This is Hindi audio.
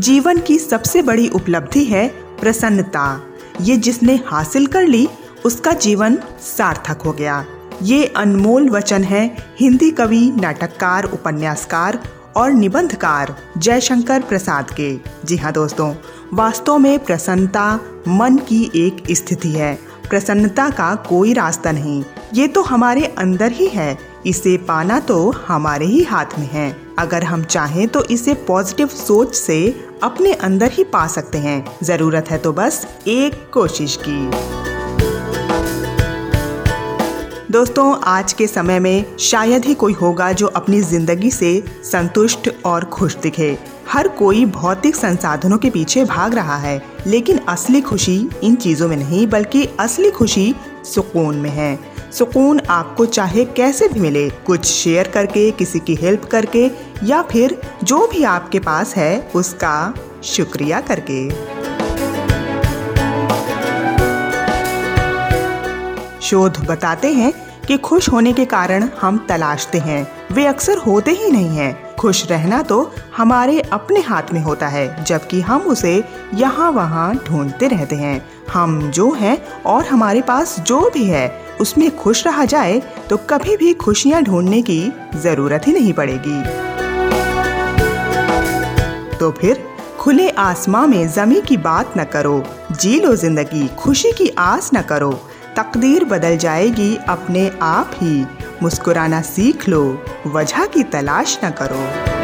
जीवन की सबसे बड़ी उपलब्धि है प्रसन्नता। ये जिसने हासिल कर ली, उसका जीवन सार्थक हो गया। ये अनमोल वचन है हिंदी कवि, नाटककार, उपन्यासकार और निबंधकार जयशंकर प्रसाद के। जी हाँ दोस्तों, वास्तव में प्रसन्नता मन की एक स्थिति है। प्रसन्नता का कोई रास्ता नहीं। ये तो हमारे अंदर ही है। इसे पाना तो हमारे ही हाथ में है। अगर हम चाहें तो इसे पॉजिटिव सोच से अपने अंदर ही पा सकते हैं। ज़रूरत है तो बस एक कोशिश की। दोस्तों, आज के समय में शायद ही कोई होगा जो अपनी ज़िंदगी से संतुष्ट और खुश दिखे। हर कोई भौतिक संसाधनों के पीछे भाग रहा है, लेकिन असली खुशी इन चीज़ों में नहीं, बल्कि असली खुशी सुकून में है। सुकून आपको चाहे कैसे भी मिले। कुछ शेयर करके, किसी की हेल्प करके, या फिर जो भी आपके पास है, उसका शुक्रिया करके। शोध बताते हैं कि खुश होने के कारण हम तलाशते हैं। वे अक्सर होते ही नहीं हैं। खुश रहना तो हमारे अपने हाथ में होता है, जबकि हम उसे यहाँ वहाँ ढूंढते रहते हैं। हम जो हैं और हमारे पास जो भी है, उसमें खुश रहा जाए तो कभी भी खुशियाँ ढूँढने की ज़रूरत ही नहीं पड़ेगी। तो फिर खुले आसमां में जमी की बात न करो, जी लो ज़िंदगी, खुशी की आस न करो, तकदीर बदल जाएगी अपने आप ही। मुस्कुराना सीख लो वजह की तलाश न करो।